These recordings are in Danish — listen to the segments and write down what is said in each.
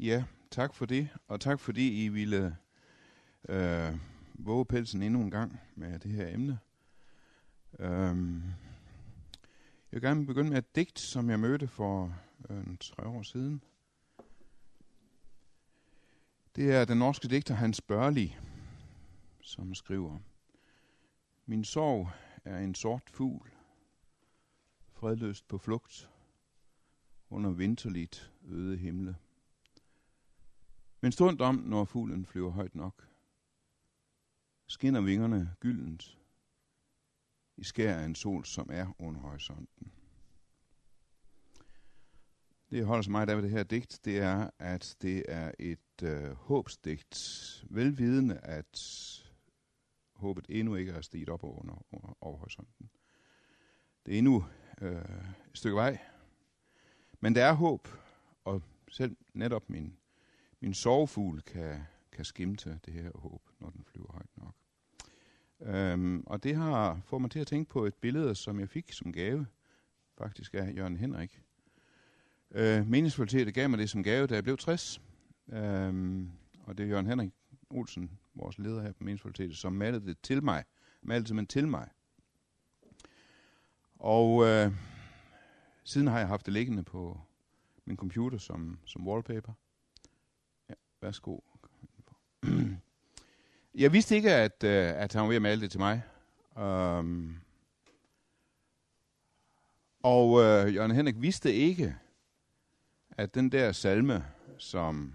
Ja, tak for det, og tak fordi I ville øh, våge pelsen endnu en gang med det her emne. Øhm, jeg vil gerne begynde med et digt, som jeg mødte for øh, tre år siden. Det er den norske digter Hans Børli, som skriver, Min sorg er en sort fugl, fredløst på flugt, under vinterligt øde himle. Men stund om, når fuglen flyver højt nok, skinner vingerne gyldent i skær af en sol, som er under horisonten. Det, jeg holder så meget af ved det her digt, det er, at det er et øh, håbsdigt, velvidende, at håbet endnu ikke er stiget op over, under, over horisonten. Det er endnu øh, et stykke vej, men der er håb, og selv netop min, min sovefugl kan, kan skimte det her håb, når den flyver højt nok. Øhm, og det har fået mig til at tænke på et billede, som jeg fik som gave, faktisk af Jørgen Henrik. Øh, meningsfuldtet gav mig det som gave, da jeg blev 60. Øhm, og det er Jørgen Henrik Olsen, vores leder her på meningsfuldtet, som malede det til mig. Malede det til mig. Og øh, siden har jeg haft det liggende på min computer som, som wallpaper. Værsgo. Jeg vidste ikke, at, øh, at han var ved at male det til mig. Um, og øh, Jørgen Henrik vidste ikke, at den der salme, som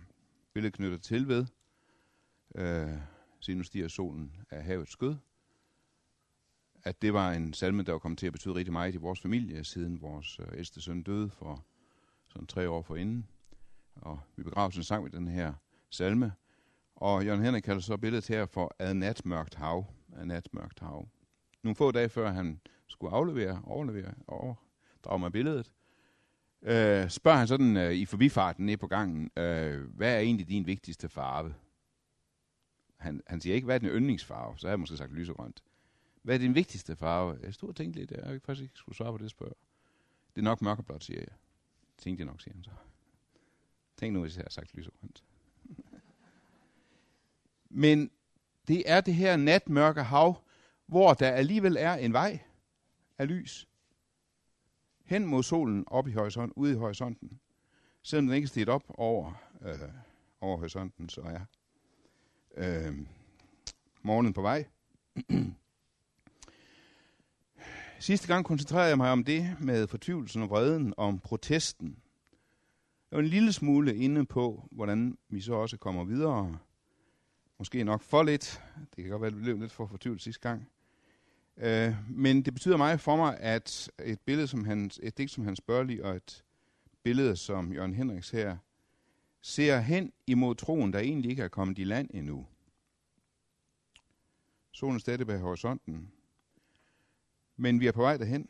billedet knytter til ved, øh, Se nu stiger solen af havets skød, at det var en salme, der var kommet til at betyde rigtig meget i vores familie, siden vores øh, ældste søn døde for sådan tre år forinden. Og vi begravede en sang med den her salme. Og Jørgen Henrik kalder så billedet her for Ad natmørkt hav. Ad natmørkt hav. Nogle få dage før han skulle aflevere, overlevere, overdrage mig billedet, øh, spørger han sådan øh, i forbifarten ned på gangen, øh, hvad er egentlig din vigtigste farve? Han, han siger ikke, hvad er din yndlingsfarve? Så har jeg måske sagt lysegrønt. Hvad er din vigtigste farve? Jeg stod og tænkte lidt, jeg faktisk ikke skulle svare på det spørg. Det er nok mørkeblåt, siger jeg. Tænkte jeg nok, siger han så. Tænk nu, hvis jeg har sagt lysegrønt. Men det er det her natmørke hav, hvor der alligevel er en vej af lys. Hen mod solen op i horisonten, ude i horisonten. Selvom den ikke er op over, øh, over horisonten, så er øh, morgenen på vej. Sidste gang koncentrerede jeg mig om det med fortvivlelsen og vreden, om protesten. Jeg var en lille smule inde på, hvordan vi så også kommer videre Måske nok for lidt. Det kan godt være, at det blev lidt for fortvivlet sidste gang. Øh, men det betyder meget for mig, at et billede som hans, et digt som Hans Børli og et billede som Jørgen Henriks her, ser hen imod troen, der egentlig ikke er kommet i land endnu. Solen er stadig bag horisonten. Men vi er på vej derhen.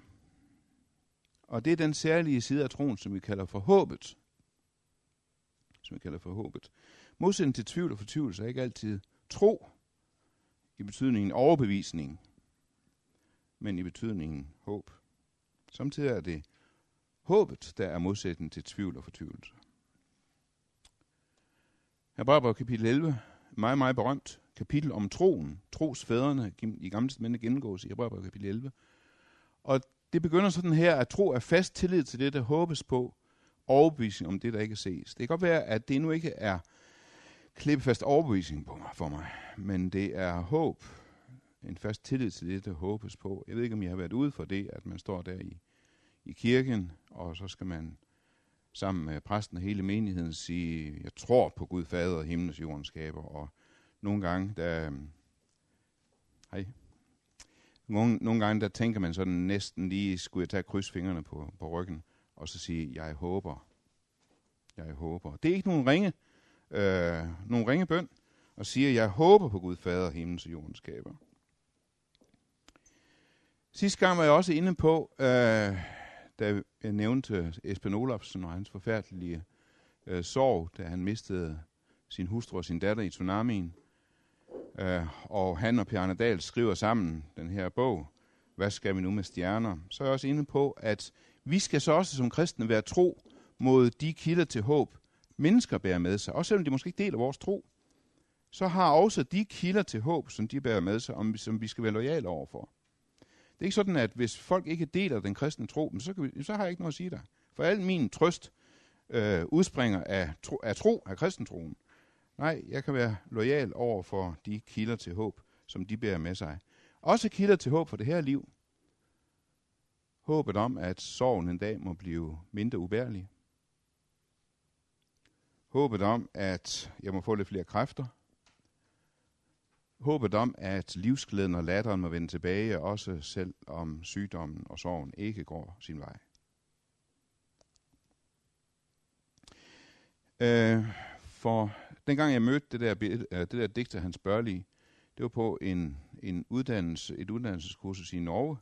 Og det er den særlige side af troen, som vi kalder for håbet. Som vi kalder for håbet. Modsætning til tvivl og fortvivlelse er ikke altid tro i betydningen overbevisning, men i betydningen håb. Samtidig er det håbet, der er modsætning til tvivl og fortvivlelse. Hebræerbrevet kapitel 11, meget, meget berømt kapitel om troen. Trosfædrene i gamle testamente gennemgås i Hebræerbrev kapitel 11. Og det begynder sådan her, at tro er fast tillid til det, der håbes på, overbevisning om det, der ikke ses. Det kan godt være, at det nu ikke er klippefast overbevisning på mig, for mig, men det er håb, en fast tillid til det, der håbes på. Jeg ved ikke, om jeg har været ude for det, at man står der i, i kirken, og så skal man sammen med præsten og hele menigheden sige, jeg tror på Gud Fader og himlens jordens skaber, og nogle gange, der, hej, nogle, nogle gange, der tænker man sådan næsten lige, skulle jeg tage krydsfingrene på, på ryggen, og så sige, jeg håber, jeg håber. Det er ikke nogen ringe øh, nogle ringe bøn, og siger, jeg håber på Gud Fader, himlens og jordens skaber. Sidste gang var jeg også inde på, øh, da jeg nævnte Esben Olofsen og hans forfærdelige øh, sorg, da han mistede sin hustru og sin datter i tsunamien. Øh, og han og Bjarne Dahl skriver sammen den her bog, Hvad skal vi nu med stjerner? Så er jeg også inde på, at vi skal så også som kristne være tro mod de kilder til håb, mennesker bærer med sig, også selvom de måske ikke deler vores tro, så har også de kilder til håb, som de bærer med sig, om, som vi skal være lojale overfor. Det er ikke sådan, at hvis folk ikke deler den kristne tro, så, kan vi, så har jeg ikke noget at sige der. For al min trøst øh, udspringer af tro, af tro, af kristentroen. Nej, jeg kan være lojal over for de kilder til håb, som de bærer med sig. Også kilder til håb for det her liv. Håbet om, at sorgen en dag må blive mindre ubærlig. Håbet om, at jeg må få lidt flere kræfter. Håbet om, at livsglæden og latteren må vende tilbage, også selv om sygdommen og sorgen ikke går sin vej. Øh, for dengang jeg mødte det der, øh, det der digter Hans Børlige, det var på en, en uddannelse, et uddannelseskursus i Norge,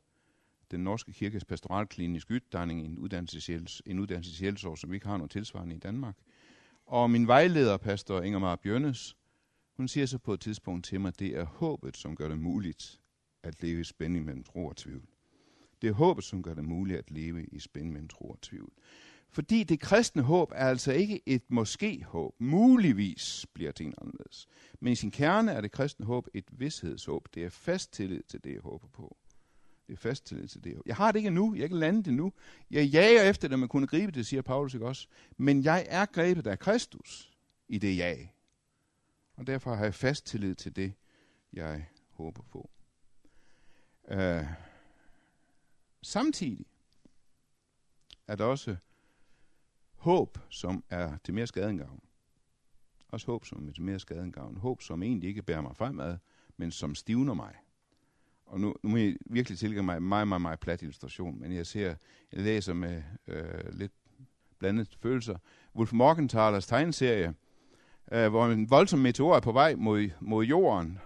den norske kirkes pastoralklinisk uddanning, en uddannelseshjælps, en uddannelseshjælpsår, som vi ikke har noget tilsvarende i Danmark. Og min vejleder, pastor Ingemar Bjørnes, hun siger så på et tidspunkt til mig, det er håbet, som gør det muligt at leve i spænding mellem tro og tvivl. Det er håbet, som gør det muligt at leve i spænding mellem tro og tvivl. Fordi det kristne håb er altså ikke et måske-håb. Muligvis bliver tingene anderledes. Men i sin kerne er det kristne håb et vidshedshåb. Det er fast tillid til det, jeg håber på. Det er fast tillid til det. Jeg har det ikke endnu. Jeg kan lande det nu. Jeg jager efter det, man kunne gribe det, siger Paulus ikke også. Men jeg er grebet af Kristus i det jeg. Og derfor har jeg fast tillid til det, jeg håber på. Uh, samtidig er der også håb, som er til mere skade end gavn. Også håb, som er til mere skade end gavn. Håb, som egentlig ikke bærer mig fremad, men som stivner mig. Og nu, nu må I virkelig tilgive mig meget, meget, meget plat illustration, men jeg ser, jeg læser med øh, lidt blandet følelser. Wolf Morgenthalers tegneserie, øh, hvor en voldsom meteor er på vej mod, mod jorden.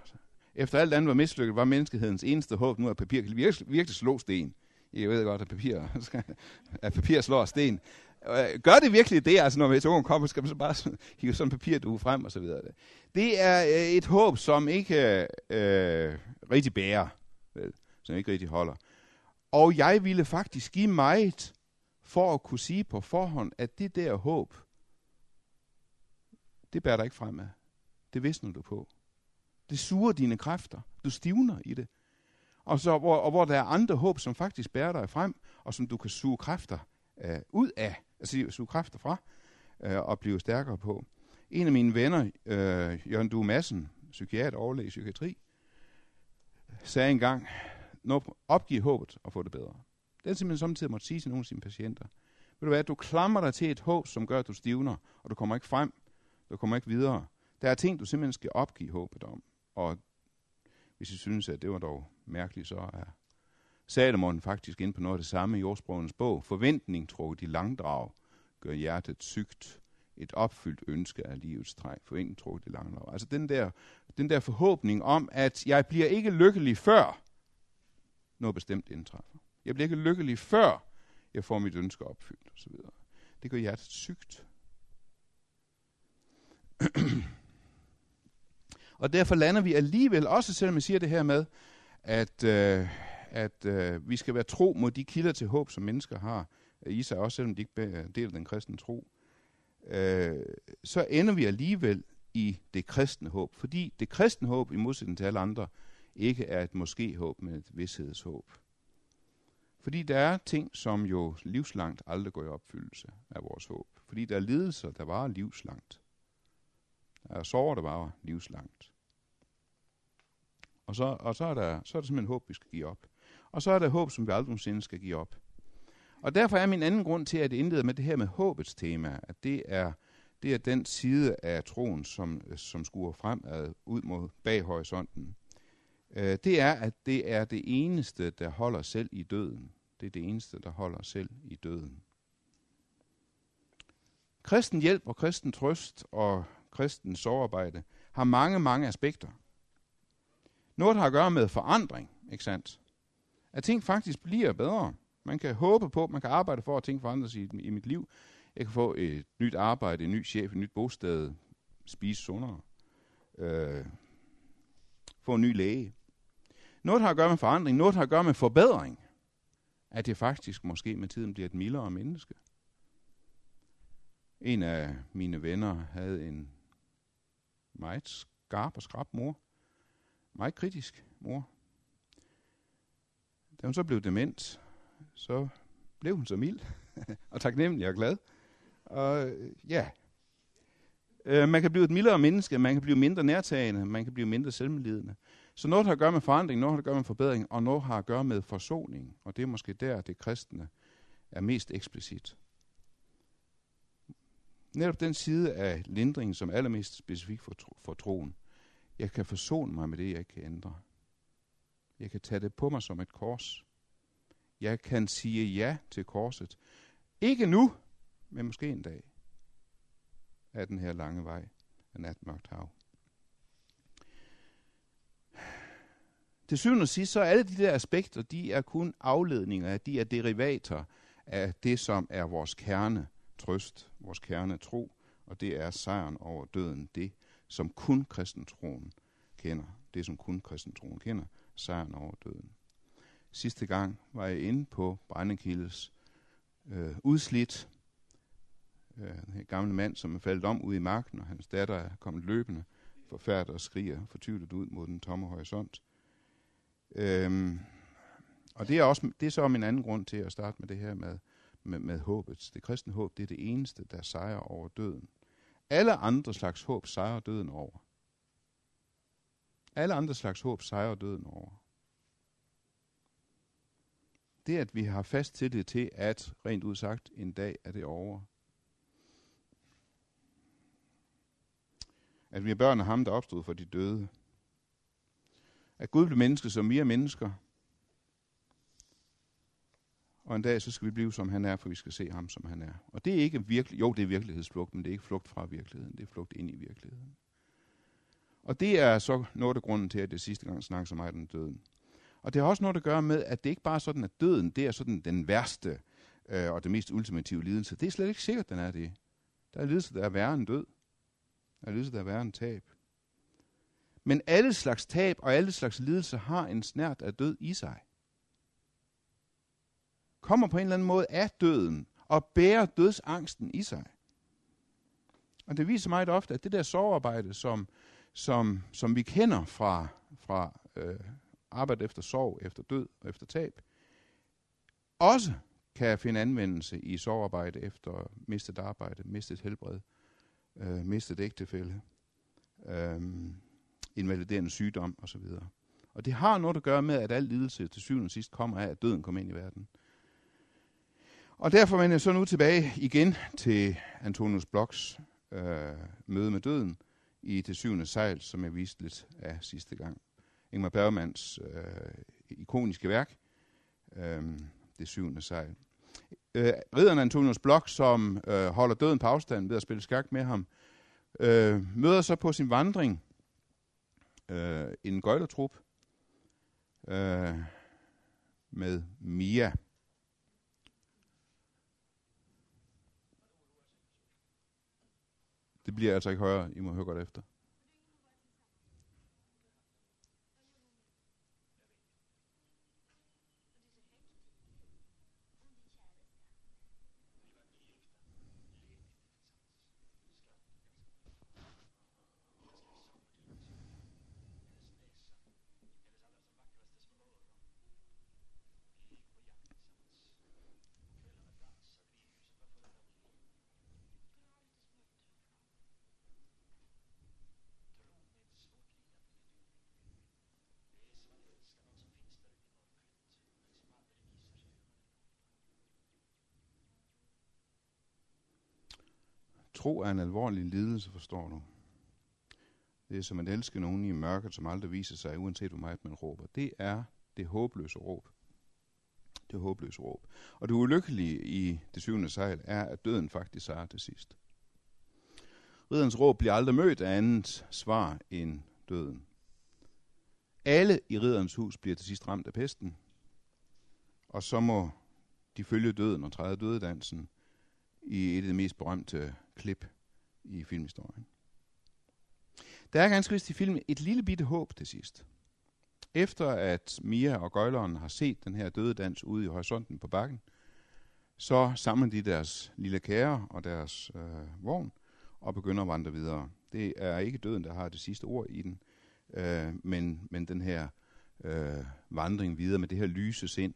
Efter alt andet var mislykket, var menneskehedens eneste håb nu, at papir kan virkelig, virkelig slå sten. Jeg ved godt, at papir, at papir slår sten. Øh, gør det virkelig det, altså når meteoren kommer, skal man så bare hive sådan en papirdue frem og så videre. Det er øh, et håb, som ikke øh, rigtig bærer, som ikke rigtig holder. Og jeg ville faktisk give meget for at kunne sige på forhånd, at det der håb, det bærer dig ikke fremad. Det visner du på. Det suger dine kræfter. Du stivner i det. Og, så, hvor, og hvor der er andre håb, som faktisk bærer dig frem, og som du kan suge kræfter øh, ud af, altså suge kræfter fra, øh, og blive stærkere på. En af mine venner, øh, Jørgen Due Madsen, psykiater, overlæge i psykiatri, sagde engang, når opgive håbet og få det bedre. Det er simpelthen samtidig måtte sige til nogle af sine patienter. Ved du hvad, du klamrer dig til et håb, som gør, at du stivner, og du kommer ikke frem, du kommer ikke videre. Der er ting, du simpelthen skal opgive håbet om. Og hvis I synes, at det var dog mærkeligt, så er Salomon faktisk ind på noget af det samme i ordsprogenes bog. Forventning trukket i langdrag gør hjertet sygt. Et opfyldt ønske af livets træ. Forventning trukket i langdrag. Altså den der, den der forhåbning om, at jeg bliver ikke lykkelig før noget bestemt indtræffer. Jeg bliver ikke lykkelig før jeg får mit ønske opfyldt osv. Det gør hjertet sygt. og derfor lander vi alligevel, også selvom jeg siger det her med, at, øh, at øh, vi skal være tro mod de kilder til håb, som mennesker har i sig, også selvom de ikke deler den kristne tro, øh, så ender vi alligevel i det kristne håb. Fordi det kristne håb, i modsætning til alle andre, ikke er et måske-håb, men et vidshedshåb. Fordi der er ting, som jo livslangt aldrig går i opfyldelse af vores håb. Fordi der er lidelser, der var livslangt. Der er sorger, der var livslangt. Og så, og så, er der, så er der simpelthen håb, vi skal give op. Og så er der håb, som vi aldrig nogensinde skal give op. Og derfor er min anden grund til, at det indleder med det her med håbets tema, at det er, det er den side af troen, som, som skuer fremad ud mod bag horisonten. Øh, det er, at det er det eneste, der holder selv i døden. Det er det eneste, der holder selv i døden. Kristen hjælp og kristen trøst og kristen sovearbejde har mange, mange aspekter. Noget har at gøre med forandring, ikke sandt? At ting faktisk bliver bedre. Man kan håbe på, man kan arbejde for, at ting forandres i, i mit liv. Jeg kan få et nyt arbejde, en ny chef, et nyt bosted, spise sundere, øh, få en ny læge. Noget har at gøre med forandring, noget har at gøre med forbedring. At det faktisk måske med tiden bliver et mildere menneske. En af mine venner havde en meget skarp og skrab mor. Meget kritisk mor. Da hun så blev dement, så blev hun så mild og taknemmelig og glad. Og ja, øh, man kan blive et mildere menneske, man kan blive mindre nærtagende, man kan blive mindre selvmedlidende. Så noget har at gøre med forandring, noget har at gøre med forbedring, og noget har at gøre med forsoning. Og det er måske der, det kristne er mest eksplicit. Netop den side af lindringen, som er allermest specifik for, tro, for troen. Jeg kan forsone mig med det, jeg ikke kan ændre. Jeg kan tage det på mig som et kors. Jeg kan sige ja til korset. Ikke nu, men måske en dag af den her lange vej af natmørkt hav. Til syvende og sidst, så er alle de der aspekter, de er kun afledninger, de er derivater af det, som er vores kerne trøst, vores kerne tro, og det er sejren over døden, det som kun kristentroen kender. Det som kun kristentroen kender, sejren over døden. Sidste gang var jeg inde på Brændekildes øh, udslidt. Øh, en gamle mand, som er faldet om ude i marken, og hans datter er kommet løbende, forfærdet og skriger fortvivlet ud mod den tomme horisont. Øhm, og det er, også, det er så min anden grund til at starte med det her med, med, med håbet. Det kristne håb, det er det eneste, der sejrer over døden. Alle andre slags håb sejrer døden over. Alle andre slags håb sejrer døden over. Det, at vi har fast tillid til, at rent udsagt en dag er det over. At vi er børn af ham, der opstod for de døde. At Gud blev menneske som vi er mennesker. Og en dag så skal vi blive som han er, for vi skal se ham som han er. Og det er ikke virkelig, jo det er virkelighedsflugt, men det er ikke flugt fra virkeligheden, det er flugt ind i virkeligheden. Og det er så noget af grunden til, at det sidste gang snakker så meget om døden. Og det har også noget at gøre med, at det ikke bare er sådan, at døden det er sådan den værste øh, og det mest ultimative lidelse. Det er slet ikke sikkert, den er det. Der er lidelse, der er værre end død. Der er lidelse, der er værre end tab. Men alle slags tab og alle slags lidelse har en snært af død i sig. Kommer på en eller anden måde af døden og bærer dødsangsten i sig. Og det viser meget ofte, at det der sovearbejde, som, som, som vi kender fra, fra øh, arbejde efter sorg, efter død og efter tab, også kan finde anvendelse i sorgarbejde efter mistet arbejde, mistet helbred, øh, mistet ægtefælde, øh, invaliderende sygdom osv. Og det har noget at gøre med, at al lidelse til syvende og sidst kommer af, at døden kommer ind i verden. Og derfor vender jeg så nu tilbage igen til Antonius Blocks øh, møde med døden i det syvende sejl, som jeg viste lidt af sidste gang. Ingmar Bergmans øh, ikoniske værk, øh, det syvende sejl. Øh, ridderen Antonius Blok, som øh, holder døden på afstand ved at spille skak med ham, øh, møder så på sin vandring øh, en gøjlertrup øh, med Mia. Det bliver altså ikke højere. I må høre godt efter. Tro er en alvorlig lidelse, forstår du. Det er som at elske nogen i mørket, som aldrig viser sig, uanset hvor meget man råber. Det er det håbløse råb. Det håbløse råb. Og det ulykkelige i det syvende sejl er, at døden faktisk sejrer til sidst. Ridderens råb bliver aldrig mødt af andet svar end døden. Alle i ridderens hus bliver til sidst ramt af pesten, og så må de følge døden og træde dødedansen i et af de mest berømte klip i filmhistorien. Der er ganske vist i filmen et lille bitte håb til sidst. Efter at Mia og Gøjleren har set den her døde dans ude i horisonten på bakken, så samler de deres lille kære og deres øh, vogn og begynder at vandre videre. Det er ikke døden, der har det sidste ord i den, øh, men, men den her øh, vandring videre med det her lyse sind,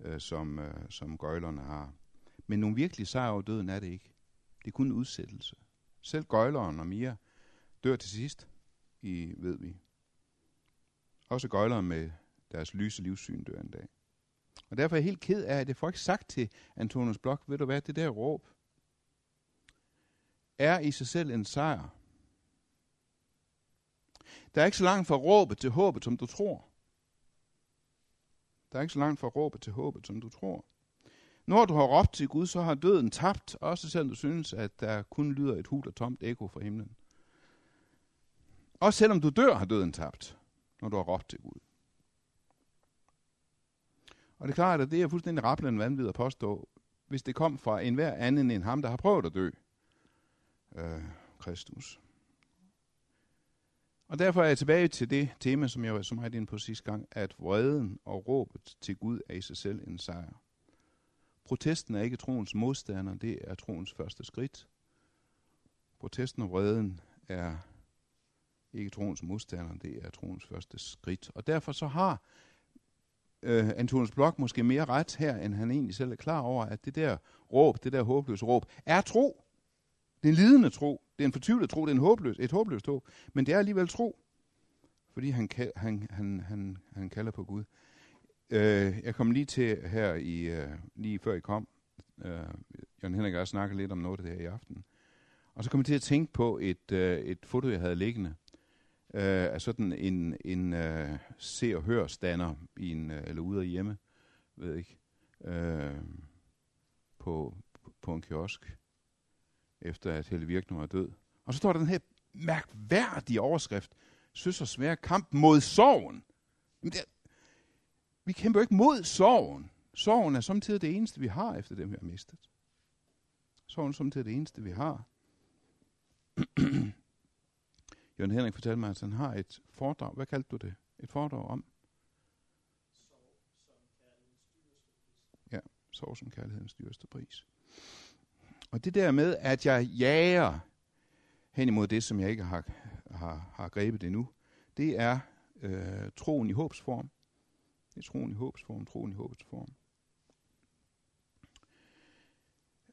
øh, som, øh, som gøjlerne har. Men nogen virkelig sejr over døden er det ikke. Det er kun en udsættelse. Selv gøjleren og Mia dør til sidst, i ved vi. Også gøjleren med deres lyse livssyn dør en dag. Og derfor er jeg helt ked af, at jeg får ikke sagt til Antonius Blok, ved du hvad, det der råb er i sig selv en sejr. Der er ikke så langt fra råbet til håbet, som du tror. Der er ikke så langt fra råbet til håbet, som du tror. Når du har råbt til Gud, så har døden tabt, også selvom du synes, at der kun lyder et hul og tomt ekko fra himlen. Også selvom du dør, har døden tabt, når du har råbt til Gud. Og det er klart, at det er fuldstændig rappelende vanvid at påstå, hvis det kom fra enhver anden end ham, der har prøvet at dø. Øh, Kristus. Og derfor er jeg tilbage til det tema, som jeg var så meget inde på sidste gang, at vreden og råbet til Gud er i sig selv en sejr. Protesten er ikke troens modstander, det er troens første skridt. Protesten og vreden er ikke troens modstander, det er troens første skridt. Og derfor så har øh, Antonius Blok måske mere ret her, end han egentlig selv er klar over, at det der råb, det der håbløse råb, er tro. Det er en lidende tro. Det er en fortvivlet tro. Det er en håbløs, et håbløst håb. Men det er alligevel tro. Fordi han, han, han, han, han kalder på Gud. Øh, jeg kom lige til her, i, øh, lige før I kom. Øh, Jørgen Henrik og jeg snakkede lidt om noget af det her i aften. Og så kom jeg til at tænke på et, øh, et foto, jeg havde liggende. Øh, af sådan en, en øh, se- og hør-stander, i en, øh, eller ude af hjemme, ved ikke, øh, på, på en kiosk efter at Helle Virkner er død. Og så står der den her mærkværdige overskrift, Søs og kamp mod sorgen. Men det, vi kæmper ikke mod sorgen. Sorgen er samtidig det eneste, vi har efter dem, vi har mistet. Sorgen er samtidig det eneste, vi har. Jørgen Henrik fortalte mig, at han har et foredrag. Hvad kaldte du det? Et foredrag om? Ja, sorg som kærlighedens dyreste pris. Og det der med, at jeg jager hen imod det, som jeg ikke har, har, har grebet endnu, det er øh, troen i håbsform. Det er troen i håbets form, troen i håbsform.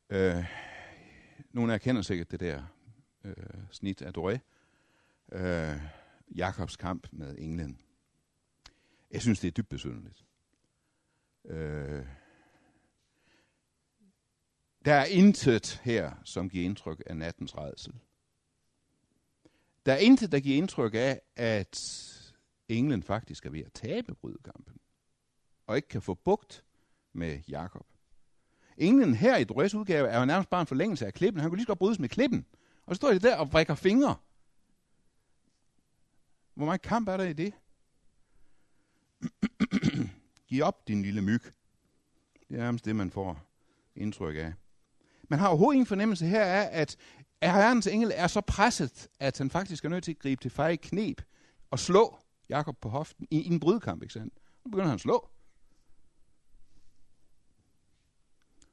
Øh, nogle af jer kender sikkert det der øh, snit af Doré. Øh, Jakobs kamp med englen. Jeg synes, det er dybt besynderligt. Øh, der er intet her, som giver indtryk af nattens redsel. Der er intet, der giver indtryk af, at englen faktisk er ved at tabe brydekampen, og ikke kan få bugt med Jakob. Englen her i Drøs udgave er jo nærmest bare en forlængelse af klippen. Han kunne lige så godt brydes med klippen. Og så står de der og vrikker fingre. Hvor meget kamp er der i det? Giv op, din lille myg. Det er nærmest det, man får indtryk af. Man har overhovedet ingen fornemmelse her af, at herrens engel er så presset, at han faktisk er nødt til at gribe til fejl knep og slå Jakob på hoften i, i en brydkamp, ikke sandt? Nu begynder han at slå.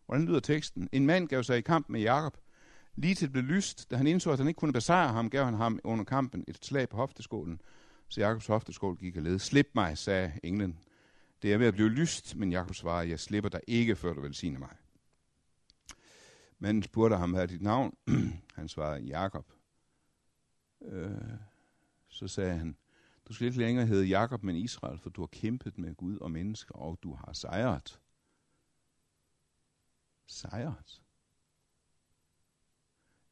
Hvordan lyder teksten? En mand gav sig i kamp med Jakob. Lige til det blev lyst, da han indså, at han ikke kunne besejre ham, gav han ham under kampen et slag på hofteskålen. Så Jakobs hofteskål gik led. Slip mig, sagde englen. Det er ved at blive lyst, men Jakob svarede, jeg slipper dig ikke, før du velsigner mig. Manden spurgte ham, hvad er dit navn? han svarede, Jakob. Øh, så sagde han, du skal ikke længere hedde Jakob, men Israel, for du har kæmpet med Gud og mennesker, og du har sejret. Sejret?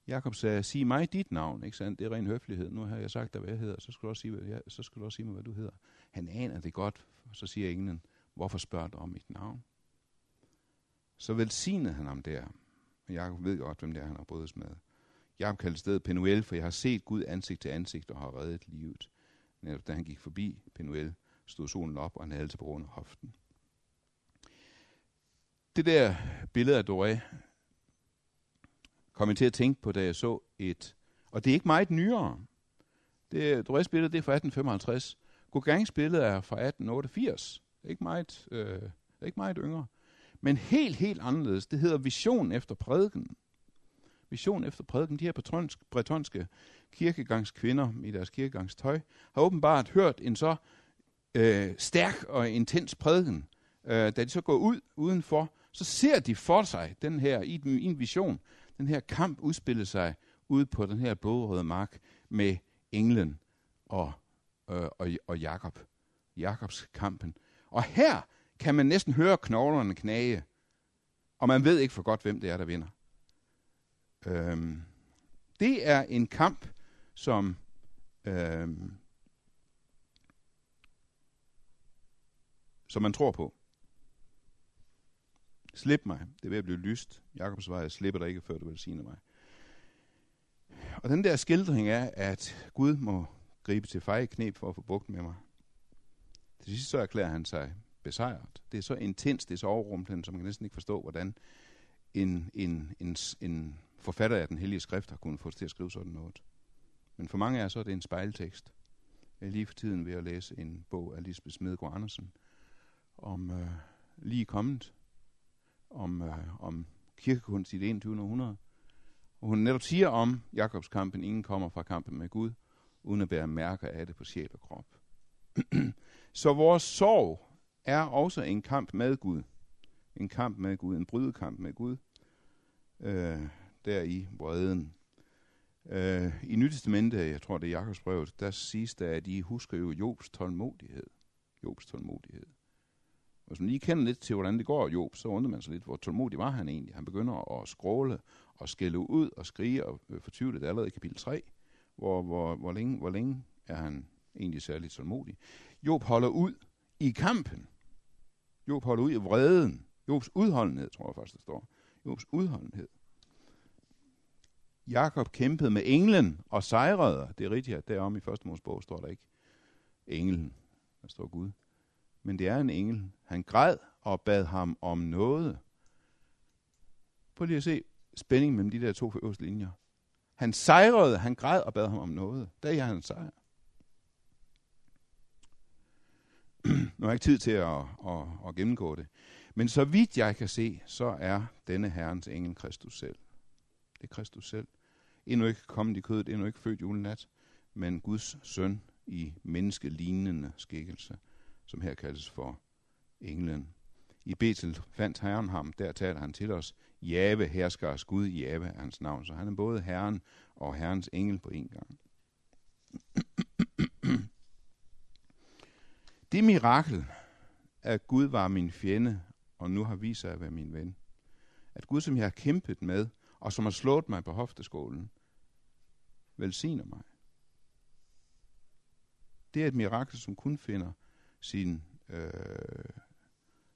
Jakob sagde, sig mig dit navn, ikke sandt? Det er ren høflighed. Nu har jeg sagt dig, hvad jeg hedder, så skal du også sige, hvad jeg, så skal du også sige mig, hvad du hedder. Han aner det godt, og så siger englen, hvorfor spørger du om mit navn? Så velsignede han ham der. Og Jakob ved godt, hvem det er, han har brydes med. Jakob kaldte stedet Penuel, for jeg har set Gud ansigt til ansigt og har reddet livet. Netop da han gik forbi Penuel, stod solen op, og han havde til på grund af hoften. Det der billede af Doré kom jeg til at tænke på, da jeg så et, og det er ikke meget nyere. Det, Dorés billede det er fra 1855. Gauguins billede er fra 1888. Det er ikke meget, øh, det er ikke meget yngre. men helt, helt anderledes. Det hedder vision efter prædiken. Vision efter prædiken. De her bretonske kirkegangskvinder i deres kirkegangstøj har åbenbart hørt en så øh, stærk og intens prædiken. Øh, da de så går ud udenfor, så ser de for sig den her, i, i en vision, den her kamp udspille sig ude på den her blodrøde mark med englen og, øh, og, og Jakob. Jakobs kampen. Og her kan man næsten høre knoglerne knage, og man ved ikke for godt, hvem det er, der vinder. Øhm, det er en kamp, som øhm, som man tror på. Slip mig. Det er ved at blive lyst. Jakobs vej, jeg slipper dig ikke, før du vil sige mig. Og den der skildring er, at Gud må gribe til fejeknep for at få bugt med mig. Til sidst så erklærer han sig besejret. Det er så intens, det er så overrumplende, som man kan næsten ikke forstå, hvordan en, en, en, en forfatter af den hellige skrift har kunnet få til at skrive sådan noget. Men for mange af os så er det en spejltekst. Jeg er lige for tiden ved at læse en bog af Lisbeth Smedgaard Andersen om øh, lige kommet, om, øh, om kirkekunst i det 21. århundrede. Og hun netop siger om Jakobskampen, ingen kommer fra kampen med Gud, uden at bære mærker af det på sjæl og krop. Så vores sorg er også en kamp med Gud. En kamp med Gud, en brydekamp med Gud. Øh, der i vreden. Øh, I Nytestamentet, jeg tror det er Jakobsbrevet, der siges der, at I husker jo Jobs tålmodighed. Jobs tålmodighed. Hvis man lige kender lidt til, hvordan det går Job, så undrer man sig lidt, hvor tålmodig var han egentlig. Han begynder at skråle og skælde ud og skrige og øh, fortvivle det allerede i kapitel 3. Hvor, hvor, hvor, længe, hvor længe er han egentlig særlig tålmodig? Job holder ud i kampen. Job holder ud i vreden. Jobs udholdenhed, tror jeg faktisk, der står. Jobs udholdenhed. Jakob kæmpede med englen og sejrede. Det er rigtigt, at derom i første Mosebog står der ikke englen. Der står Gud. Men det er en engel. Han græd og bad ham om noget. Prøv lige at se spændingen mellem de der to øverste linjer. Han sejrede, han græd og bad ham om noget. Der er han sejr. nu har jeg ikke tid til at, at, at gennemgå det. Men så vidt jeg kan se, så er denne Herrens engel Kristus selv. Det er Kristus selv. Endnu ikke kommet i kødet, endnu ikke født julenat, men Guds søn i menneskelignende skikkelse, som her kaldes for englen. I Betel fandt Herren ham, der taler han til os, Jave, herskers Gud, Jave er hans navn. Så han er både Herren og Herrens engel på en gang. Det mirakel, at Gud var min fjende, og nu har vist sig at være min ven. At Gud, som jeg har kæmpet med, og som har slået mig på hofteskålen, velsigner mig. Det er et mirakel, som kun finder sin, øh,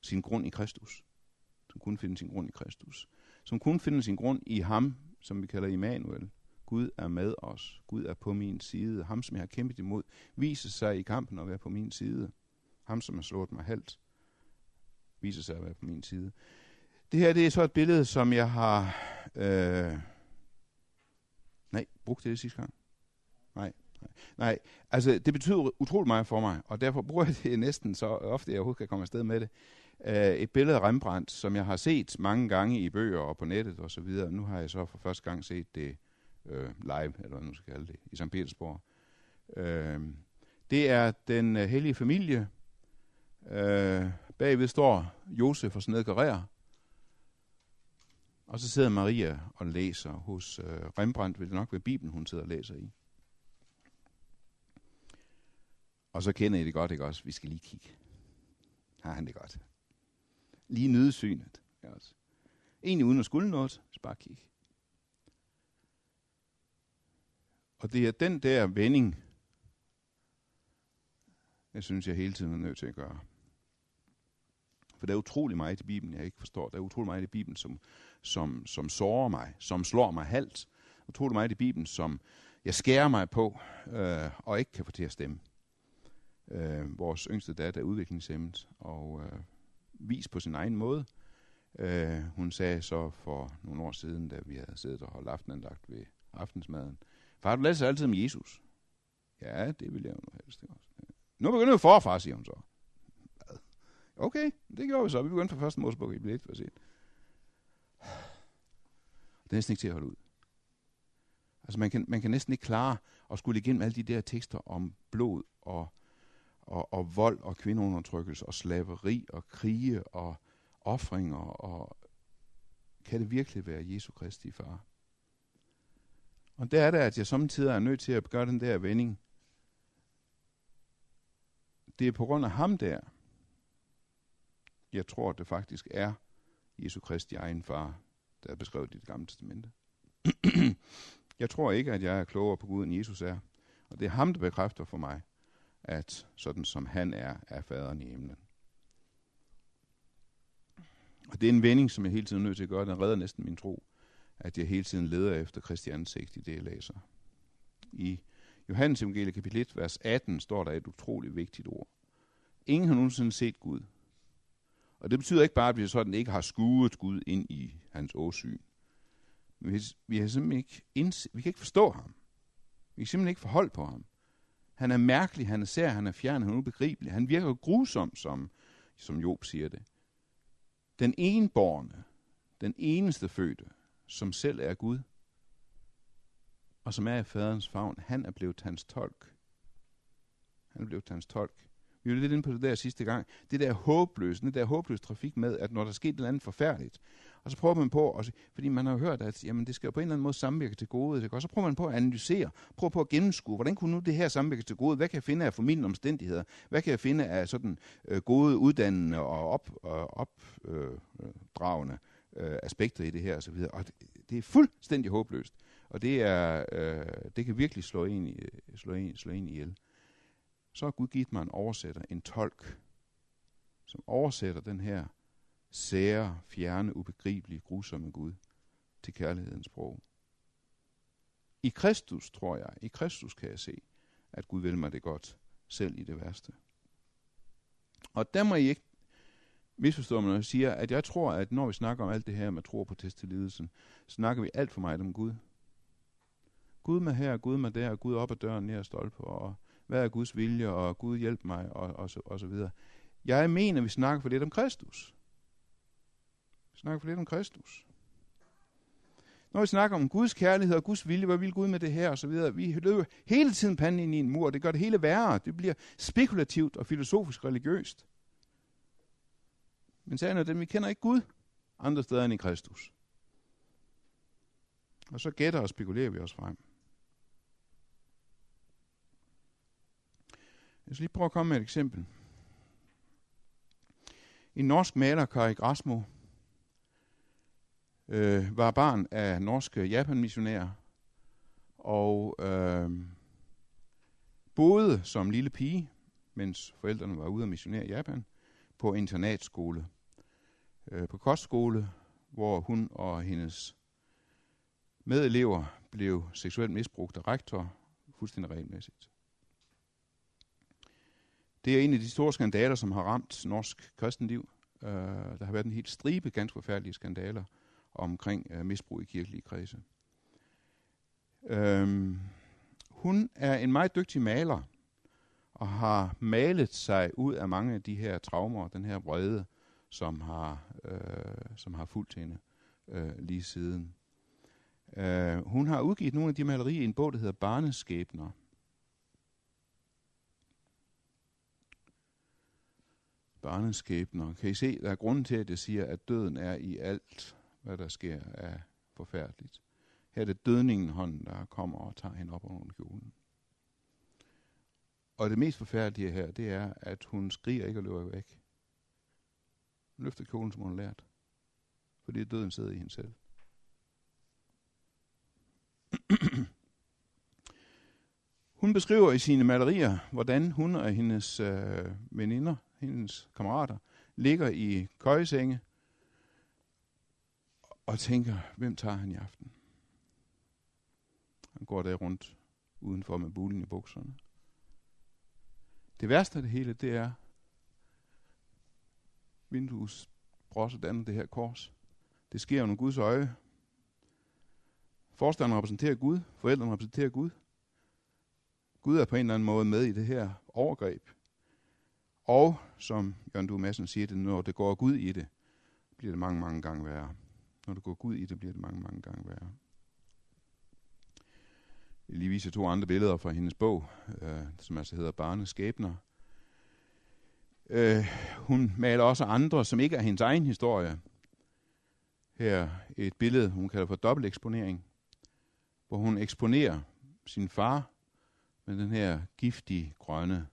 sin grund i Kristus. Som kun finder sin grund i Kristus. Som kun finder sin grund i ham, som vi kalder Immanuel. Gud er med os. Gud er på min side. Ham, som jeg har kæmpet imod, viser sig i kampen at være på min side. Ham, som har slået mig halvt, viser sig at være på min side. Det her det er så et billede, som jeg har... Øh, nej, brugt det, det sidste gang? Nej, altså det betyder utrolig meget for mig, og derfor bruger jeg det næsten så ofte, jeg overhovedet kan komme afsted med det. Uh, et billede af Rembrandt, som jeg har set mange gange i bøger og på nettet og så videre. Nu har jeg så for første gang set det uh, live, eller hvad man skal kalde det, i St. Petersborg. Uh, det er den uh, hellige familie. Uh, bagved står Josef og Snedkerer. og så sidder Maria og læser hos uh, Rembrandt, vil det nok være Bibelen, hun sidder og læser i. Og så kender I det godt, ikke også? Vi skal lige kigge. Har han det godt? Lige nyde synet. Ikke også. Egentlig uden at skulle noget, så bare kigge. Og det er den der vending, jeg synes, jeg hele tiden er nødt til at gøre. For der er utrolig meget i Bibelen, jeg ikke forstår. Der er utrolig meget i Bibelen, som, som, som sårer mig, som slår mig halvt. Utrolig meget i Bibelen, som jeg skærer mig på, øh, og ikke kan få til at stemme. Øh, vores yngste datter er udviklingshemmet, og øh, vis på sin egen måde. Øh, hun sagde så for nogle år siden, da vi havde siddet og holdt aftenandagt ved aftensmaden, far, du læser altid om Jesus. Ja, det vil jeg jo nu helst. Øh, nu begynder vi forfra, siger hun så. Okay, det gjorde vi så. Vi begyndte fra første Mosebog i 1, for 1. Det er næsten ikke til at holde ud. Altså man kan, man kan næsten ikke klare at skulle igennem alle de der tekster om blod og, og, og vold og kvindeundertrykkelse og slaveri og krige og offringer og kan det virkelig være Jesu Kristi far? Og der er det, at jeg samtidig er nødt til at gøre den der vending. Det er på grund af ham der, jeg tror, det faktisk er Jesu Kristi egen far, der er beskrevet i det gamle testamente. jeg tror ikke, at jeg er klogere på Gud, end Jesus er. Og det er ham, der bekræfter for mig, at sådan som han er, er faderen i himlen. Og det er en vending, som jeg hele tiden er nødt til at gøre. Den redder næsten min tro, at jeg hele tiden leder efter Kristi ansigt i det, jeg læser. I Johannes evangelie kapitel 1, vers 18, står der et utroligt vigtigt ord. Ingen har nogensinde set Gud. Og det betyder ikke bare, at vi sådan ikke har skuet Gud ind i hans åsyn. Men vi, vi, har simpelthen ikke indse, vi kan ikke forstå ham. Vi kan simpelthen ikke forholde på ham. Han er mærkelig, han er sær, han er fjern, han er ubegribelig. Han virker grusom, som, som Job siger det. Den enborne, den eneste fødte, som selv er Gud, og som er i faderens favn, han er blevet hans tolk. Han er blevet hans tolk. Vi var lidt inde på det der sidste gang. Det der håbløse, det der håbløse trafik med, at når der sker et eller andet forfærdeligt, og så prøver man på, at, fordi man har hørt, at jamen, det skal på en eller anden måde samvirke til gode, og så prøver man på at analysere, prøver på at gennemskue, hvordan kunne nu det her samvirke til gode, hvad kan jeg finde af formidlende omstændigheder, hvad kan jeg finde af sådan øh, gode uddannende og opdragende øh, øh, øh, aspekter i det her osv. Og det, det er fuldstændig håbløst, og det, er, øh, det kan virkelig slå en, i, slå en, slå en ihjel. Så har Gud givet mig en oversætter, en tolk, som oversætter den her sære, fjerne, ubegribelige, grusomme Gud til kærlighedens sprog. I Kristus, tror jeg, i Kristus kan jeg se, at Gud vil mig det godt, selv i det værste. Og der må I ikke misforstå mig, når jeg siger, at jeg tror, at når vi snakker om alt det her med tro på test til lidelsen, snakker vi alt for meget om Gud. Gud med her, Gud med der, Gud op ad døren ned ad stolpe, og hvad er Guds vilje, og Gud hjælp mig, og, og, så, og så videre. Jeg mener, vi snakker for lidt om Kristus. Vi snakker for lidt om Kristus. Når vi snakker om Guds kærlighed og Guds vilje, hvad vil Gud med det her og så videre, vi løber hele tiden panden ind i en mur, det gør det hele værre. Det bliver spekulativt og filosofisk religiøst. Men sagen er dem, vi kender ikke Gud andre steder end i Kristus. Og så gætter og spekulerer vi os frem. Jeg skal lige prøve at komme med et eksempel. En norsk maler, Kari Grasmo, øh, var barn af norske japanmissionærer og øh, boede som lille pige, mens forældrene var ude at missionere i Japan, på internatskole. Øh, på kostskole, hvor hun og hendes medelever blev seksuelt misbrugt af rektor fuldstændig regelmæssigt. Det er en af de store skandaler, som har ramt norsk kristenliv. Uh, der har været en helt stribe ganske forfærdelige skandaler omkring uh, misbrug i kirkelige kredse. Uh, hun er en meget dygtig maler, og har malet sig ud af mange af de her traumer, den her vrede, som har, uh, som har fulgt hende uh, lige siden. Uh, hun har udgivet nogle af de malerier i en bog, der hedder Barneskæbner, barneskæbner. Kan I se, der er grunden til, at jeg siger, at døden er i alt, hvad der sker af forfærdeligt. Her er det dødningen hånden, der kommer og tager hende op under kjolen. Og det mest forfærdelige her, det er, at hun skriger ikke og løber væk. Hun løfter kjolen, som hun har lært. Fordi døden sidder i hende selv. hun beskriver i sine malerier, hvordan hun og hendes øh, veninder hendes kammerater, ligger i køjesenge og tænker, hvem tager han i aften? Han går der rundt udenfor med bulen i bukserne. Det værste af det hele, det er, Vindues brosser danner det her kors. Det sker under Guds øje. Forstanderen repræsenterer Gud, forældrene repræsenterer Gud. Gud er på en eller anden måde med i det her overgreb. Og som Jørgen Due Madsen siger det, når det går Gud i det, bliver det mange, mange gange værre. Når det går Gud i det, bliver det mange, mange gange værre. Jeg lige vise to andre billeder fra hendes bog, øh, som altså hedder Barneskæbner. Øh, hun maler også andre, som ikke er hendes egen historie. Her et billede, hun kalder for dobbelteksponering, hvor hun eksponerer sin far med den her giftige grønne,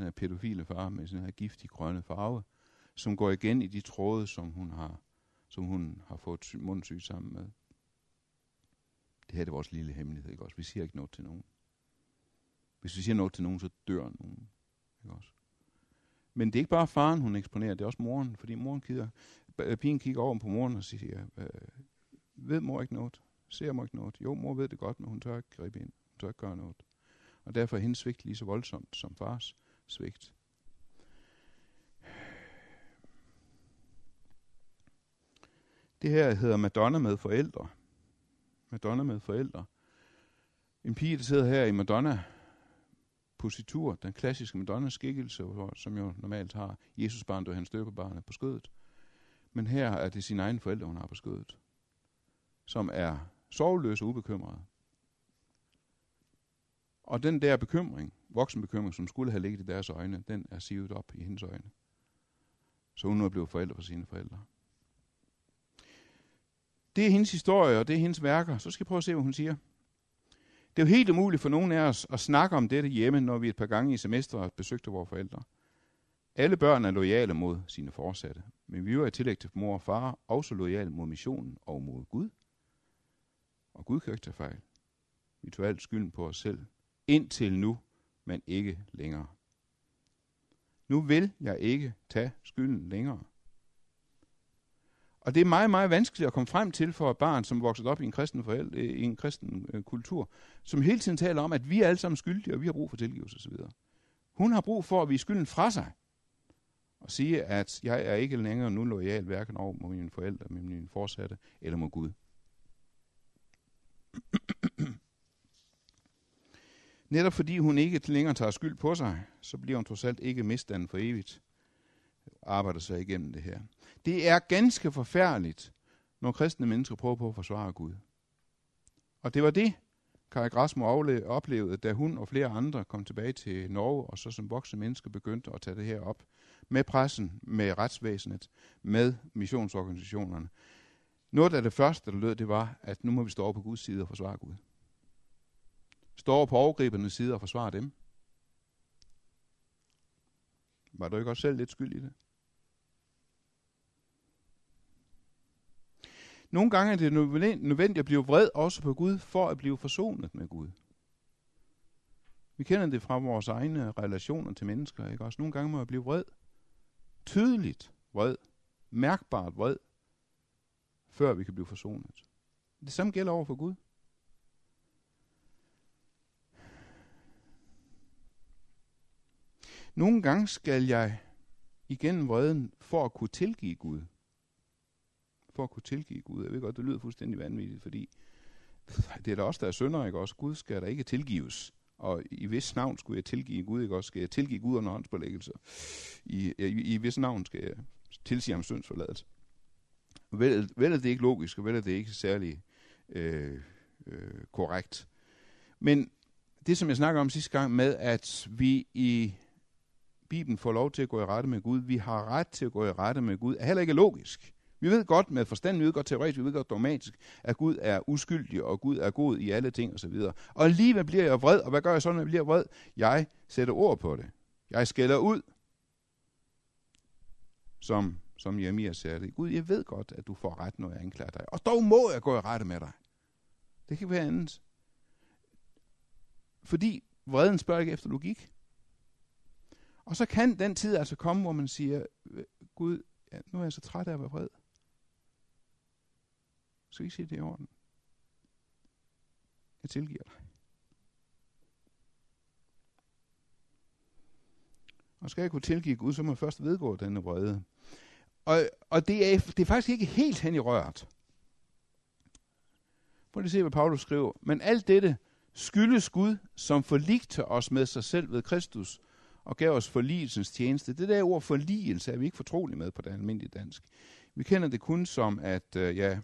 den her pædofile far med sådan her giftig grønne farve, som går igen i de tråde, som hun har, som hun har fået mundsyg sammen med. Det her er vores lille hemmelighed, ikke også? Vi siger ikke noget til nogen. Hvis vi siger noget til nogen, så dør nogen. Ikke også? Men det er ikke bare faren, hun eksponerer, det er også moren, fordi moren kigger, øh, pigen kigger over på moren og siger, øh, ved mor ikke noget? Ser mor ikke noget? Jo, mor ved det godt, men hun tør ikke gribe ind. Hun tør ikke gøre noget. Og derfor er hendes svigt lige så voldsomt som fars svigt. Det her hedder Madonna med forældre. Madonna med forældre. En pige, der sidder her i Madonna positur, den klassiske Madonnas skikkelse, som jo normalt har Jesus barn, og hans støbebarnet på skødet. Men her er det sine egne forældre, hun har på skødet, som er sorgløse og ubekymrede. Og den der bekymring, voksenbekymring, som skulle have ligget i deres øjne, den er sivet op i hendes øjne. Så hun nu er blevet forældre for sine forældre. Det er hendes historie, og det er hendes værker. Så skal jeg prøve at se, hvad hun siger. Det er jo helt umuligt for nogen af os at snakke om dette hjemme, når vi et par gange i semesteret besøgte vores forældre. Alle børn er lojale mod sine forsatte, men vi er i tillæg til mor og far også lojale mod missionen og mod Gud. Og Gud kan ikke tage fejl. Vi tog alt skylden på os selv. Indtil nu, men ikke længere. Nu vil jeg ikke tage skylden længere. Og det er meget, meget vanskeligt at komme frem til for et barn, som vokset op i en kristen, forældre, øh, i en kristen øh, kultur, som hele tiden taler om, at vi er alle sammen skyldige, og vi har brug for tilgivelse osv. Hun har brug for at vise skylden fra sig, og sige, at jeg er ikke længere nu lojal, hverken over mod mine forældre, med mine forsatte, eller mod Gud. Netop fordi hun ikke længere tager skyld på sig, så bliver hun trods alt ikke misstanden for evigt. Arbejder sig igennem det her. Det er ganske forfærdeligt, når kristne mennesker prøver på at forsvare Gud. Og det var det, Kari Grasmo oplevede, da hun og flere andre kom tilbage til Norge, og så som voksne mennesker begyndte at tage det her op med pressen, med retsvæsenet, med missionsorganisationerne. Noget af det første, der lød, det var, at nu må vi stå over på Guds side og forsvare Gud. Stå over på overgribernes side og forsvare dem. Var du ikke også selv lidt skyld i det? Nogle gange er det nødvendigt at blive vred også på Gud, for at blive forsonet med Gud. Vi kender det fra vores egne relationer til mennesker, ikke også? Nogle gange må jeg blive vred. Tydeligt vred. Mærkbart vred. Før vi kan blive forsonet. Det samme gælder over for Gud. Nogle gange skal jeg igennem vreden for at kunne tilgive Gud for at kunne tilgive Gud. Jeg ved godt, det lyder fuldstændig vanvittigt, fordi det er da også der er synder, ikke også? Gud skal der ikke tilgives. Og i vis navn skulle jeg tilgive Gud, ikke også? Skal jeg tilgive Gud under åndsbelæggelse? I, i, i vis navn skal jeg tilsige ham syndsforladet. Vel, vel er det ikke logisk, og vel er det ikke særlig øh, øh, korrekt. Men det, som jeg snakker om sidste gang med, at vi i Bibelen får lov til at gå i rette med Gud, vi har ret til at gå i rette med Gud, er heller ikke logisk. Vi ved godt med forstand, vi ved godt teoretisk, vi ved godt dogmatisk, at Gud er uskyldig, og Gud er god i alle ting osv. Og alligevel bliver jeg vred, og hvad gør jeg så, når jeg bliver vred? Jeg sætter ord på det. Jeg skælder ud, som, som Jeremias sagde det. Gud, jeg ved godt, at du får ret, når jeg anklager dig. Og dog må jeg gå i rette med dig. Det kan være andet. Fordi vreden spørger ikke efter logik. Og så kan den tid altså komme, hvor man siger, Gud, ja, nu er jeg så træt af at være vred. Så I sige, det er i orden. Jeg tilgiver dig. Og skal jeg kunne tilgive Gud, så må jeg først vedgå denne vrede. Og, og det, er, det er faktisk ikke helt hen i rørt. Prøv lige at se, hvad Paulus skriver. Men alt dette skyldes Gud, som forligte os med sig selv ved Kristus, og gav os forligelsens tjeneste. Det der ord forligelse er vi ikke fortrolige med på det almindelige dansk. Vi kender det kun som, at, øh, ja,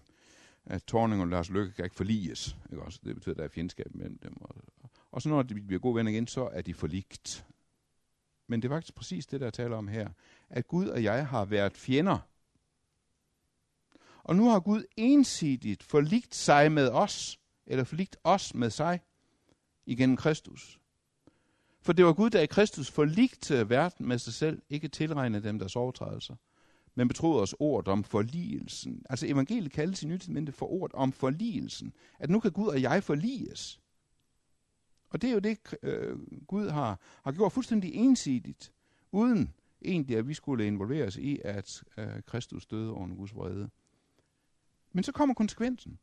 at Torning og Lars Løkke kan ikke forliges. Ikke også? Det betyder, at der er fjendskab mellem dem. Og, og så når de bliver gode venner igen, så er de forligt. Men det er faktisk præcis det, der taler om her. At Gud og jeg har været fjender. Og nu har Gud ensidigt forligt sig med os, eller forligt os med sig, igennem Kristus. For det var Gud, der i Kristus forligte verden med sig selv, ikke tilregnede dem deres overtrædelser, men betroede os ordet om forligelsen. Altså evangeliet kaldes i Nyt for ordet om forligelsen. At nu kan Gud og jeg forliges. Og det er jo det, øh, Gud har, har gjort fuldstændig ensidigt, uden egentlig, at vi skulle involveres i, at øh, Kristus døde under Guds vrede. Men så kommer konsekvensen.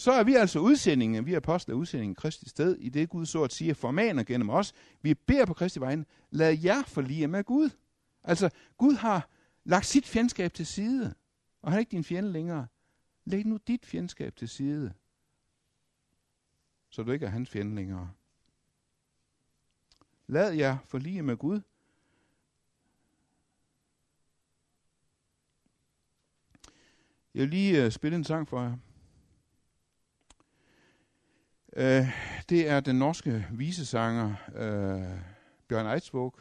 Så er vi altså udsendingen, vi er apostle udsendingen Kristi sted, i det Gud så at sige formaner gennem os. Vi beder på Kristi vejen, lad jer forlige med Gud. Altså, Gud har lagt sit fjendskab til side, og han er ikke din fjende længere. Læg nu dit fjendskab til side, så du ikke er hans fjende længere. Lad jer forlige med Gud. Jeg vil lige øh, spille en sang for jer. Øh, det er den norske visesanger øh, Bjørn Eidsvåg,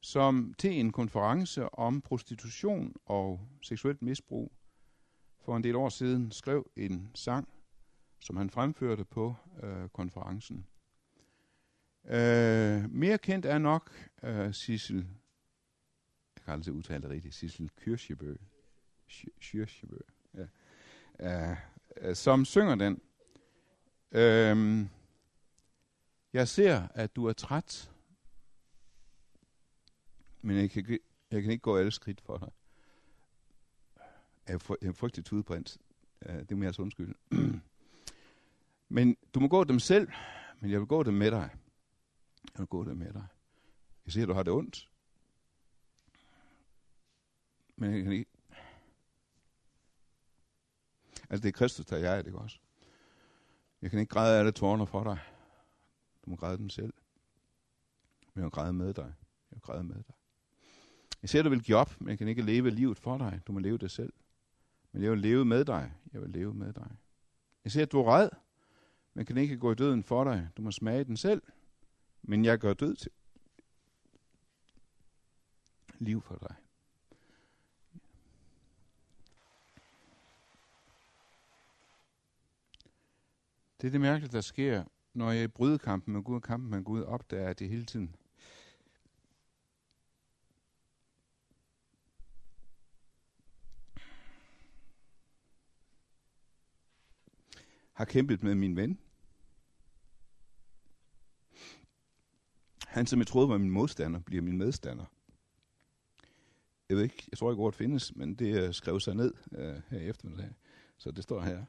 som til en konference om prostitution og seksuelt misbrug for en del år siden skrev en sang, som han fremførte på øh, konferencen. Øh, mere kendt er nok øh, Sissel, jeg kan aldrig udtale det rigtigt, Sissel Kyrkjebø, Kyrkjebø, ja. øh, øh som synger den. Øhm, jeg ser, at du er træt, men jeg kan, jeg kan ikke gå alle skridt for dig. Jeg er frygtelig tudeprins. Det må jeg altså undskylde. men du må gå dem selv, men jeg vil gå dem med dig. Jeg vil gå dem med dig. Jeg ser, at du har det ondt. Men jeg kan ikke... Altså, det er Kristus, der er jeg, det også? Jeg kan ikke græde alle tårerne for dig. Du må græde dem selv. Men jeg vil græde med dig. Jeg vil græde med dig. Jeg ser, du vil give op, men jeg kan ikke leve livet for dig. Du må leve det selv. Men jeg vil leve med dig. Jeg vil leve med dig. Jeg ser, at du er red, men jeg kan ikke gå i døden for dig. Du må smage den selv men jeg gør død til liv for dig. Det er det mærkelige, der sker, når jeg i brydekampen med Gud og kampen med Gud opdager, at det hele tiden har kæmpet med min ven, Han, som jeg troede var min modstander, bliver min medstander. Jeg ved ikke, jeg tror ikke ordet findes, men det skrev sig ned øh, her i eftermiddag. Så det står her.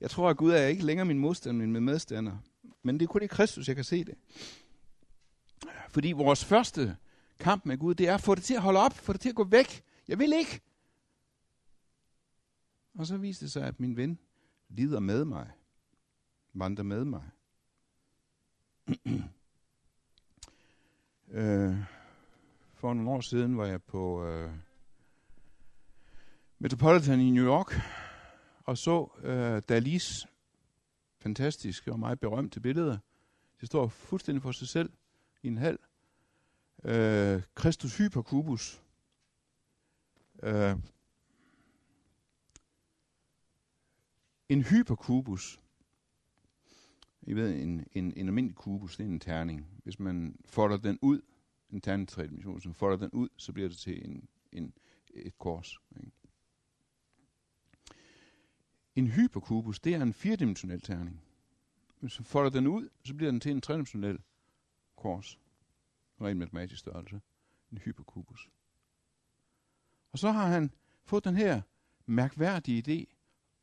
Jeg tror, at Gud er ikke længere min modstander, men min medstander. Men det er kun i Kristus, jeg kan se det. Fordi vores første kamp med Gud, det er at få det til at holde op, få det til at gå væk. Jeg vil ikke. Og så viste det sig, at min ven lider med mig, vandrer med mig. Øh, for nogle år siden var jeg på øh, Metropolitan i New York og så øh, Dalis fantastiske og meget berømte billeder. Det står fuldstændig for sig selv i en halv. Øh, Christus Hyperkubus. Øh, en hyperkubus i ved, en, en, en almindelig kubus, det er en terning. Hvis man folder den ud, en terning tre dimensioner, så folder den ud, så bliver det til en, en, et kors. Ikke? En hyperkubus, det er en firedimensionel terning. Hvis du folder den ud, så bliver den til en tredimensionel kors. Rent matematisk størrelse. En hyperkubus. Og så har han fået den her mærkværdige idé,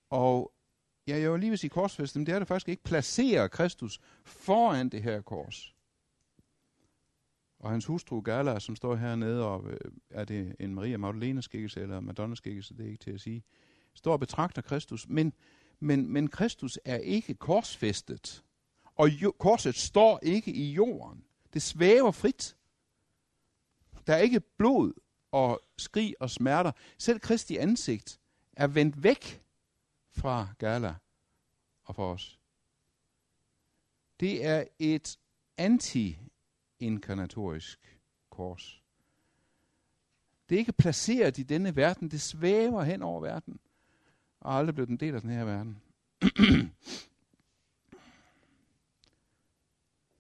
og ja, jeg var lige ved at sige korsfest, men det er det faktisk ikke, placere Kristus foran det her kors. Og hans hustru Gala, som står hernede, og øh, er det en Maria Magdalena skikkelse eller Madonna skikkelse, det er ikke til at sige, står og betragter Kristus, men, men, men Kristus er ikke korsfæstet, og jo, korset står ikke i jorden. Det svæver frit. Der er ikke blod og skrig og smerter. Selv Kristi ansigt er vendt væk fra Gala og fra os. Det er et anti-inkarnatorisk kors. Det er ikke placeret i denne verden, det svæver hen over verden, og aldrig blevet en del af den her verden.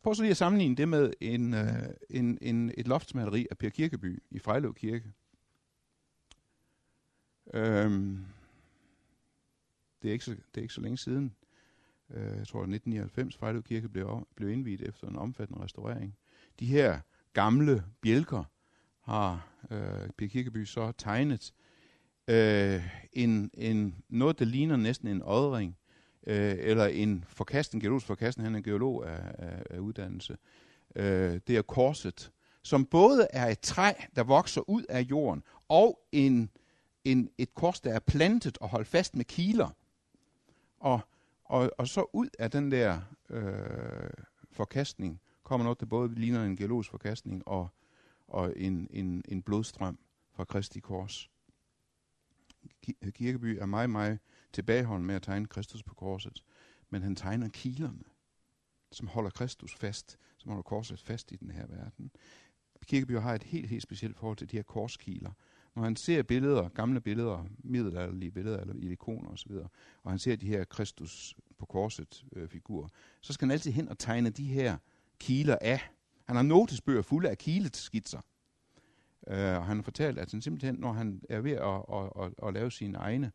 Prøv så lige at sammenligne det med en, øh, en, en, et loftsmaleri af Per Kirkeby i Frejlev Kirke. Øhm, det, er ikke så, det er ikke så længe siden. Øh, jeg tror, at 1999 Frejlev Kirke blev, blev indvidet efter en omfattende restaurering. De her gamle bjælker har øh, Per Kirkeby så tegnet øh, en, en, noget, der ligner næsten en ådring, øh, eller en forkastning, geologisk forkastning, han er geolog af, af, af uddannelse. Øh, det er korset, som både er et træ, der vokser ud af jorden, og en, en, et kors, der er plantet og holdt fast med kiler. Og, og, og så ud af den der øh, forkastning kommer noget, der både ligner en geologisk forkastning og, og en, en, en blodstrøm fra Kristi kors. Kirkeby er meget, meget tilbageholden med at tegne Kristus på korset, men han tegner kilerne, som holder Kristus fast, som holder korset fast i den her verden. Kirkeby har et helt, helt specielt forhold til de her korskiler. Når han ser billeder, gamle billeder, middelalderlige billeder eller ikoner osv., og han ser de her Kristus på korset øh, figurer, så skal han altid hen og tegne de her kiler af. Han har notesbøger fulde af kileskitser. Uh, og han har fortalt, at han simpelthen, når han er ved at, at, at, at lave sine egne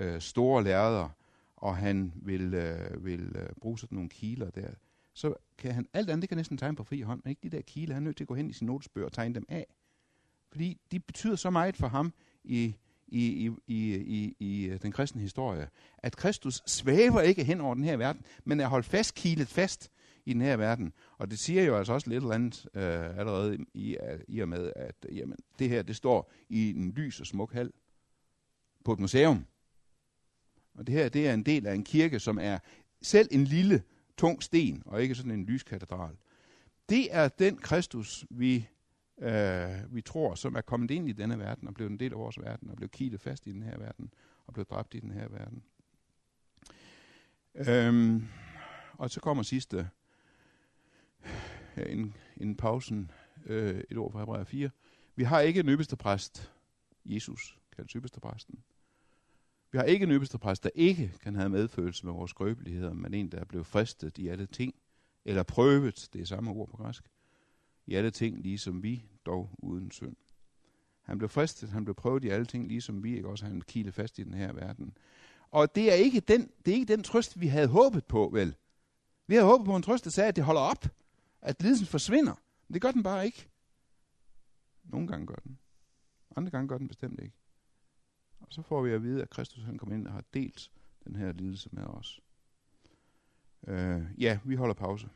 uh, store lærreder, og han vil, uh, vil uh, bruge sådan nogle kiler der, så kan han, alt andet det kan næsten tegne på fri hånd, men ikke de der kiler, han er nødt til at gå hen i sin notesbøger og tegne dem af. Fordi de betyder så meget for ham i, i, i, i, i, i den kristne historie, at Kristus svæver ikke hen over den her verden, men er holdt fast, kilet fast i den her verden. Og det siger jo altså også lidt eller andet øh, allerede i, øh, i og med, at jamen, det her det står i en lys og smuk hal på et museum. Og det her det er en del af en kirke, som er selv en lille, tung sten, og ikke sådan en lyskatedral. Det er den Kristus, vi, øh, vi tror, som er kommet ind i denne verden, og blevet en del af vores verden, og blevet kilet fast i den her verden, og blevet dræbt i den her verden. Øhm, og så kommer sidste Øh, en, en pausen, øh, et ord fra Hebræer 4. Vi har ikke en øverste præst, Jesus, kaldes øverste præsten. Vi har ikke en øverste præst, der ikke kan have medfølelse med vores skrøbeligheder, men en, der er blevet fristet i alle ting, eller prøvet, det er samme ord på græsk, i alle ting, ligesom vi, dog uden synd. Han blev fristet, han blev prøvet i alle ting, ligesom vi, ikke også han kilde fast i den her verden. Og det er ikke den, det er ikke den trøst, vi havde håbet på, vel? Vi havde håbet på en trøst, der sagde, at det holder op at lidelsen forsvinder. Men det gør den bare ikke. Nogle gange gør den. Andre gange gør den bestemt ikke. Og så får vi at vide, at Kristus han kommer ind og har delt den her lidelse med os. Øh, ja, vi holder pause.